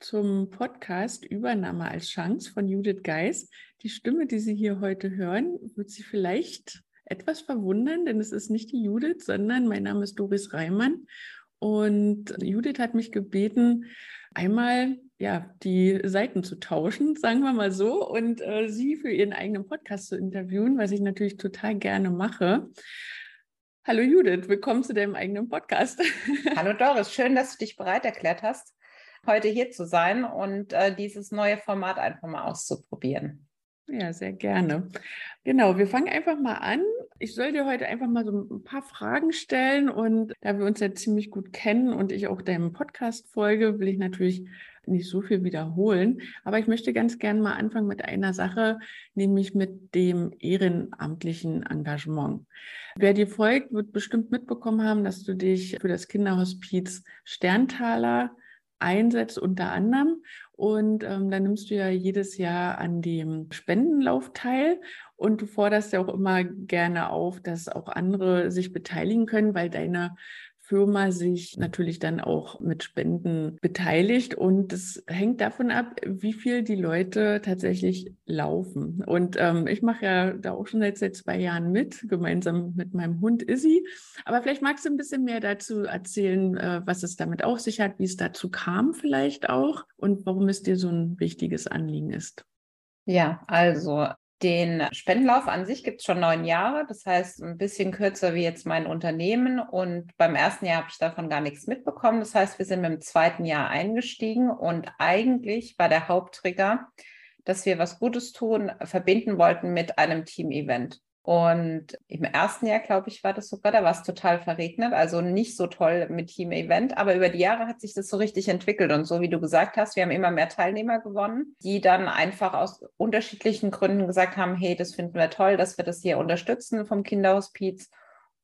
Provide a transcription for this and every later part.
zum Podcast Übernahme als Chance von Judith Geis. Die Stimme, die Sie hier heute hören, wird Sie vielleicht etwas verwundern, denn es ist nicht die Judith, sondern mein Name ist Doris Reimann. Und Judith hat mich gebeten, einmal ja, die Seiten zu tauschen, sagen wir mal so, und äh, sie für ihren eigenen Podcast zu interviewen, was ich natürlich total gerne mache. Hallo Judith, willkommen zu deinem eigenen Podcast. Hallo Doris, schön, dass du dich bereit erklärt hast heute hier zu sein und äh, dieses neue Format einfach mal auszuprobieren. Ja, sehr gerne. Genau, wir fangen einfach mal an. Ich soll dir heute einfach mal so ein paar Fragen stellen und da wir uns ja ziemlich gut kennen und ich auch deinem Podcast folge, will ich natürlich nicht so viel wiederholen. Aber ich möchte ganz gerne mal anfangen mit einer Sache, nämlich mit dem ehrenamtlichen Engagement. Wer dir folgt, wird bestimmt mitbekommen haben, dass du dich für das Kinderhospiz Sterntaler einsetzt unter anderem. Und ähm, dann nimmst du ja jedes Jahr an dem Spendenlauf teil und du forderst ja auch immer gerne auf, dass auch andere sich beteiligen können, weil deine Firma sich natürlich dann auch mit Spenden beteiligt und es hängt davon ab, wie viel die Leute tatsächlich laufen. Und ähm, ich mache ja da auch schon seit, seit zwei Jahren mit, gemeinsam mit meinem Hund Izzy. Aber vielleicht magst du ein bisschen mehr dazu erzählen, äh, was es damit auf sich hat, wie es dazu kam vielleicht auch und warum es dir so ein wichtiges Anliegen ist. Ja, also den Spendenlauf an sich gibt es schon neun Jahre, das heißt ein bisschen kürzer wie jetzt mein Unternehmen. Und beim ersten Jahr habe ich davon gar nichts mitbekommen. Das heißt, wir sind mit dem zweiten Jahr eingestiegen und eigentlich war der Haupttrigger, dass wir was Gutes tun, verbinden wollten mit einem Team-Event. Und im ersten Jahr, glaube ich, war das sogar, da war es total verregnet, also nicht so toll mit Team-Event, aber über die Jahre hat sich das so richtig entwickelt. Und so wie du gesagt hast, wir haben immer mehr Teilnehmer gewonnen, die dann einfach aus unterschiedlichen Gründen gesagt haben, hey, das finden wir toll, dass wir das hier unterstützen vom Kinderhospiz.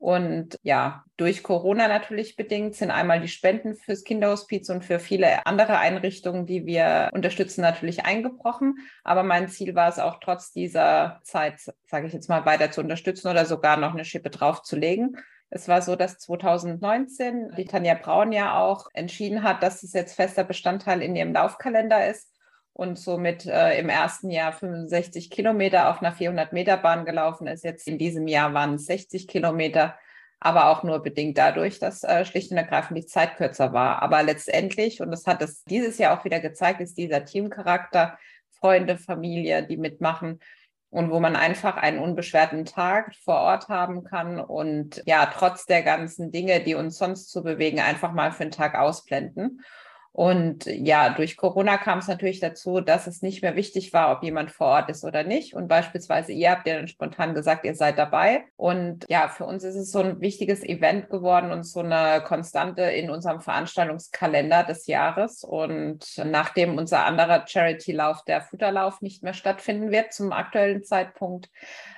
Und ja, durch Corona natürlich bedingt sind einmal die Spenden fürs Kinderhospiz und für viele andere Einrichtungen, die wir unterstützen, natürlich eingebrochen. Aber mein Ziel war es auch trotz dieser Zeit, sage ich jetzt mal, weiter zu unterstützen oder sogar noch eine Schippe draufzulegen. Es war so, dass 2019 die Tanja Braun ja auch entschieden hat, dass es jetzt fester Bestandteil in ihrem Laufkalender ist und somit äh, im ersten Jahr 65 Kilometer auf einer 400 Meter Bahn gelaufen ist. Jetzt in diesem Jahr waren es 60 Kilometer, aber auch nur bedingt dadurch, dass äh, schlicht und ergreifend die Zeit kürzer war. Aber letztendlich, und das hat es dieses Jahr auch wieder gezeigt, ist dieser Teamcharakter, Freunde, Familie, die mitmachen und wo man einfach einen unbeschwerten Tag vor Ort haben kann und ja, trotz der ganzen Dinge, die uns sonst zu bewegen, einfach mal für einen Tag ausblenden. Und ja, durch Corona kam es natürlich dazu, dass es nicht mehr wichtig war, ob jemand vor Ort ist oder nicht. Und beispielsweise ihr habt ja dann spontan gesagt, ihr seid dabei. Und ja, für uns ist es so ein wichtiges Event geworden und so eine Konstante in unserem Veranstaltungskalender des Jahres. Und nachdem unser anderer Charity-Lauf, der Futterlauf, nicht mehr stattfinden wird zum aktuellen Zeitpunkt,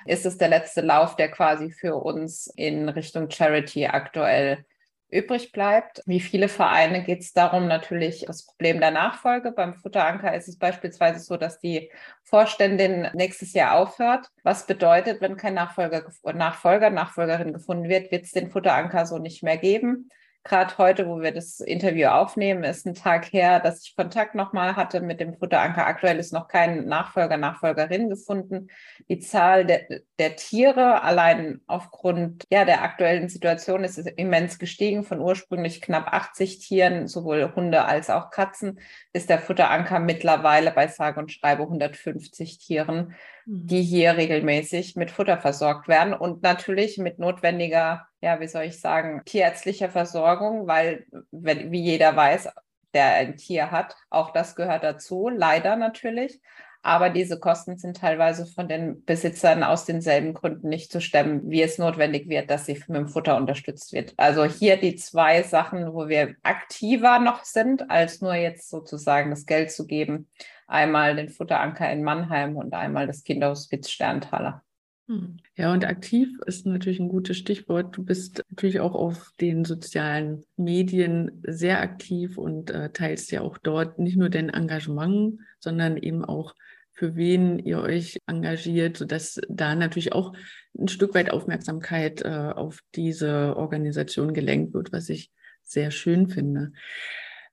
ist es der letzte Lauf, der quasi für uns in Richtung Charity aktuell übrig bleibt. Wie viele Vereine geht es darum, natürlich das Problem der Nachfolge. Beim Futteranker ist es beispielsweise so, dass die Vorständin nächstes Jahr aufhört. Was bedeutet, wenn kein Nachfolger, Nachfolger, Nachfolgerin gefunden wird, wird es den Futteranker so nicht mehr geben. Gerade heute, wo wir das Interview aufnehmen, ist ein Tag her, dass ich Kontakt nochmal hatte mit dem Futteranker. Aktuell ist noch kein Nachfolger, Nachfolgerin gefunden. Die Zahl der, der Tiere allein aufgrund ja, der aktuellen Situation ist immens gestiegen. Von ursprünglich knapp 80 Tieren, sowohl Hunde als auch Katzen, ist der Futteranker mittlerweile bei sage und schreibe 150 Tieren. Die hier regelmäßig mit Futter versorgt werden und natürlich mit notwendiger ja, wie soll ich sagen, tierärztlicher Versorgung, weil, wenn, wie jeder weiß, der ein Tier hat, auch das gehört dazu, leider natürlich. Aber diese Kosten sind teilweise von den Besitzern aus denselben Gründen nicht zu stemmen, wie es notwendig wird, dass sie mit dem Futter unterstützt wird. Also hier die zwei Sachen, wo wir aktiver noch sind, als nur jetzt sozusagen das Geld zu geben. Einmal den Futteranker in Mannheim und einmal das Kinderhospiz Sterntaler. Hm. Ja, und aktiv ist natürlich ein gutes Stichwort. Du bist natürlich auch auf den sozialen Medien sehr aktiv und äh, teilst ja auch dort nicht nur dein Engagement, sondern eben auch für wen ihr euch engagiert, sodass da natürlich auch ein Stück weit Aufmerksamkeit äh, auf diese Organisation gelenkt wird, was ich sehr schön finde.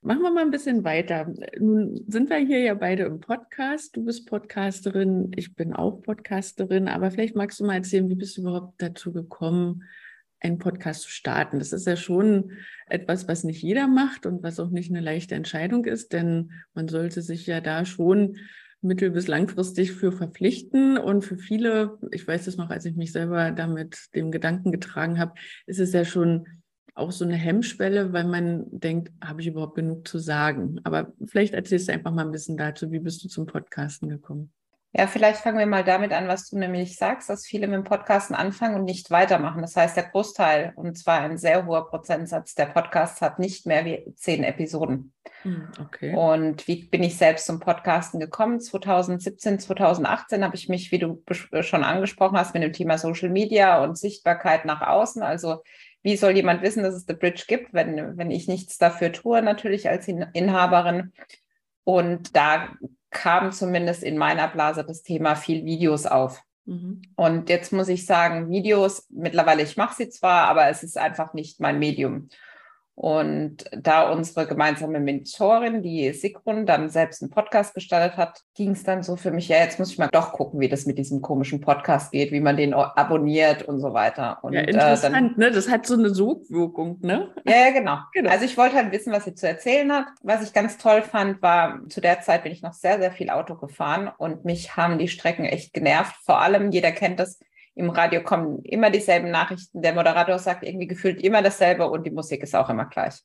Machen wir mal ein bisschen weiter. Nun sind wir hier ja beide im Podcast. Du bist Podcasterin, ich bin auch Podcasterin, aber vielleicht magst du mal erzählen, wie bist du überhaupt dazu gekommen, einen Podcast zu starten? Das ist ja schon etwas, was nicht jeder macht und was auch nicht eine leichte Entscheidung ist, denn man sollte sich ja da schon mittel- bis langfristig für verpflichten. Und für viele, ich weiß es noch, als ich mich selber damit dem Gedanken getragen habe, ist es ja schon auch so eine Hemmschwelle, weil man denkt, habe ich überhaupt genug zu sagen? Aber vielleicht erzählst du einfach mal ein bisschen dazu, wie bist du zum Podcasten gekommen? Ja, vielleicht fangen wir mal damit an, was du nämlich sagst, dass viele mit dem Podcasten anfangen und nicht weitermachen. Das heißt, der Großteil, und zwar ein sehr hoher Prozentsatz der Podcasts, hat nicht mehr wie zehn Episoden. Hm, okay. Und wie bin ich selbst zum Podcasten gekommen? 2017, 2018 habe ich mich, wie du schon angesprochen hast, mit dem Thema Social Media und Sichtbarkeit nach außen, also wie soll jemand wissen, dass es The Bridge gibt, wenn, wenn ich nichts dafür tue, natürlich als Inhaberin. Und da kam zumindest in meiner Blase das Thema viel Videos auf. Mhm. Und jetzt muss ich sagen, Videos, mittlerweile, ich mache sie zwar, aber es ist einfach nicht mein Medium. Und da unsere gemeinsame Mentorin, die Sigrun, dann selbst einen Podcast gestartet hat, ging es dann so für mich, ja, jetzt muss ich mal doch gucken, wie das mit diesem komischen Podcast geht, wie man den abonniert und so weiter. Und, ja, interessant, äh, dann, ne? Das hat so eine Sogwirkung, ne? Ja, genau. genau. Also ich wollte halt wissen, was sie zu erzählen hat. Was ich ganz toll fand, war, zu der Zeit bin ich noch sehr, sehr viel Auto gefahren und mich haben die Strecken echt genervt. Vor allem, jeder kennt das, im Radio kommen immer dieselben Nachrichten. Der Moderator sagt irgendwie gefühlt immer dasselbe und die Musik ist auch immer gleich.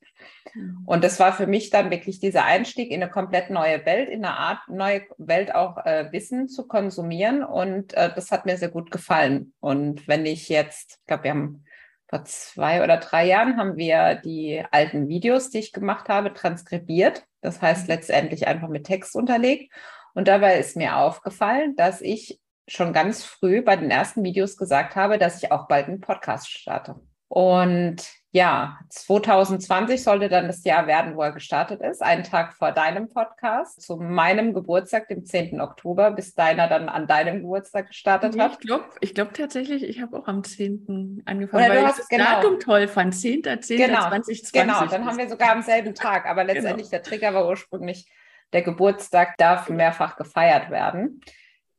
Mhm. Und das war für mich dann wirklich dieser Einstieg in eine komplett neue Welt, in eine Art neue Welt auch äh, Wissen zu konsumieren. Und äh, das hat mir sehr gut gefallen. Und wenn ich jetzt, ich glaube, wir haben vor zwei oder drei Jahren haben wir die alten Videos, die ich gemacht habe, transkribiert. Das heißt mhm. letztendlich einfach mit Text unterlegt. Und dabei ist mir aufgefallen, dass ich schon ganz früh bei den ersten Videos gesagt habe, dass ich auch bald einen Podcast starte. Und ja, 2020 sollte dann das Jahr werden, wo er gestartet ist, einen Tag vor deinem Podcast, zu meinem Geburtstag, dem 10. Oktober, bis deiner dann an deinem Geburtstag gestartet hat. Ich glaube ich glaub tatsächlich, ich habe auch am 10. angefangen, Oder weil ich das genau, Datum toll fand, 10. 10. Genau, 2020. Genau, dann haben wir sogar am selben Tag, aber genau. letztendlich genau. der Trigger war ursprünglich, der Geburtstag darf mehrfach gefeiert werden.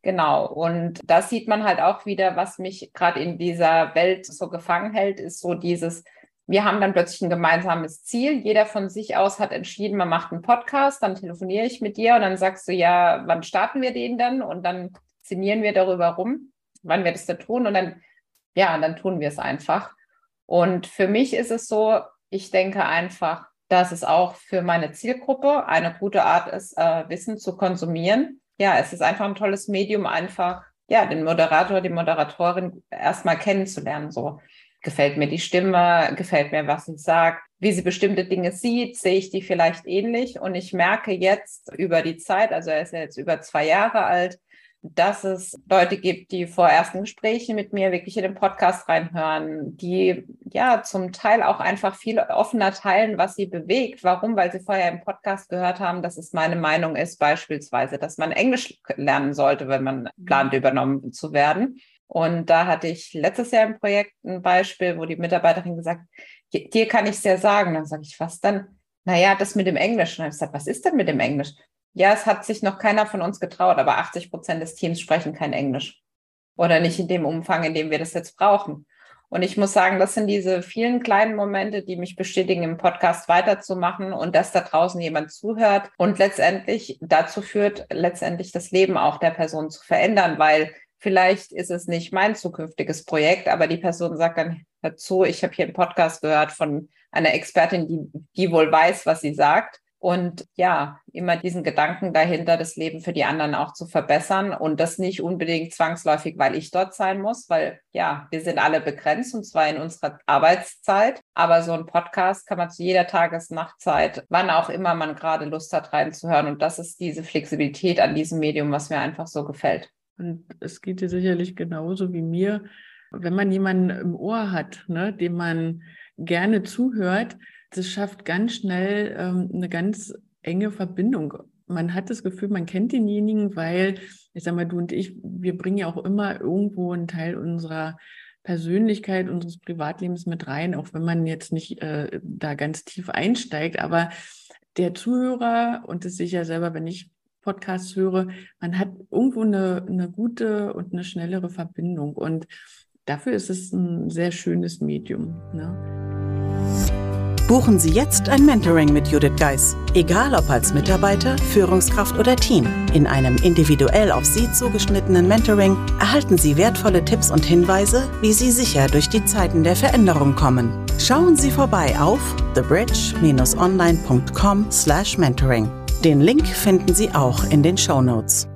Genau. Und da sieht man halt auch wieder, was mich gerade in dieser Welt so gefangen hält, ist so dieses, wir haben dann plötzlich ein gemeinsames Ziel. Jeder von sich aus hat entschieden, man macht einen Podcast, dann telefoniere ich mit dir und dann sagst du, ja, wann starten wir den denn? Und dann sinnieren wir darüber rum, wann wir das denn tun. Und dann, ja, dann tun wir es einfach. Und für mich ist es so, ich denke einfach, dass es auch für meine Zielgruppe eine gute Art ist, äh, Wissen zu konsumieren ja, es ist einfach ein tolles Medium, einfach ja, den Moderator, die Moderatorin erstmal kennenzulernen. So gefällt mir die Stimme, gefällt mir, was sie sagt, wie sie bestimmte Dinge sieht, sehe ich die vielleicht ähnlich. Und ich merke jetzt über die Zeit, also er ist ja jetzt über zwei Jahre alt, dass es Leute gibt, die vor ersten Gesprächen mit mir wirklich in den Podcast reinhören, die ja zum Teil auch einfach viel offener teilen, was sie bewegt. Warum? Weil sie vorher im Podcast gehört haben, dass es meine Meinung ist, beispielsweise, dass man Englisch lernen sollte, wenn man mhm. plant, übernommen zu werden. Und da hatte ich letztes Jahr im Projekt ein Beispiel, wo die Mitarbeiterin gesagt, dir kann ich sehr sagen. Dann sage ich, was dann? Naja, das mit dem Englisch. Und dann habe ich gesagt, was ist denn mit dem Englisch? Ja, es hat sich noch keiner von uns getraut, aber 80 Prozent des Teams sprechen kein Englisch. Oder nicht in dem Umfang, in dem wir das jetzt brauchen. Und ich muss sagen, das sind diese vielen kleinen Momente, die mich bestätigen, im Podcast weiterzumachen und dass da draußen jemand zuhört und letztendlich dazu führt, letztendlich das Leben auch der Person zu verändern, weil vielleicht ist es nicht mein zukünftiges Projekt, aber die Person sagt dann dazu, ich habe hier einen Podcast gehört von einer Expertin, die, die wohl weiß, was sie sagt Und ja, immer diesen Gedanken dahinter, das Leben für die anderen auch zu verbessern und das nicht unbedingt zwangsläufig, weil ich dort sein muss, weil ja, wir sind alle begrenzt und zwar in unserer Arbeitszeit. Aber so ein Podcast kann man zu jeder Tages-, Nachtzeit, wann auch immer man gerade Lust hat, reinzuhören. Und das ist diese Flexibilität an diesem Medium, was mir einfach so gefällt. Und es geht dir sicherlich genauso wie mir, wenn man jemanden im Ohr hat, ne, dem man gerne zuhört, das schafft ganz schnell ähm, eine ganz enge Verbindung. Man hat das Gefühl, man kennt denjenigen, weil, ich sag mal, du und ich, wir bringen ja auch immer irgendwo einen Teil unserer Persönlichkeit, unseres Privatlebens mit rein, auch wenn man jetzt nicht äh, da ganz tief einsteigt. Aber der Zuhörer, und das sehe ich ja selber, wenn ich Podcasts höre, man hat irgendwo eine, eine gute und eine schnellere Verbindung. Und dafür ist es ein sehr schönes Medium. Ne? Buchen Sie jetzt ein Mentoring mit Judith Geis. Egal ob als Mitarbeiter, Führungskraft oder Team. In einem individuell auf Sie zugeschnittenen Mentoring erhalten Sie wertvolle Tipps und Hinweise, wie Sie sicher durch die Zeiten der Veränderung kommen. Schauen Sie vorbei auf thebridge-online.com/mentoring. Den Link finden Sie auch in den Show Notes.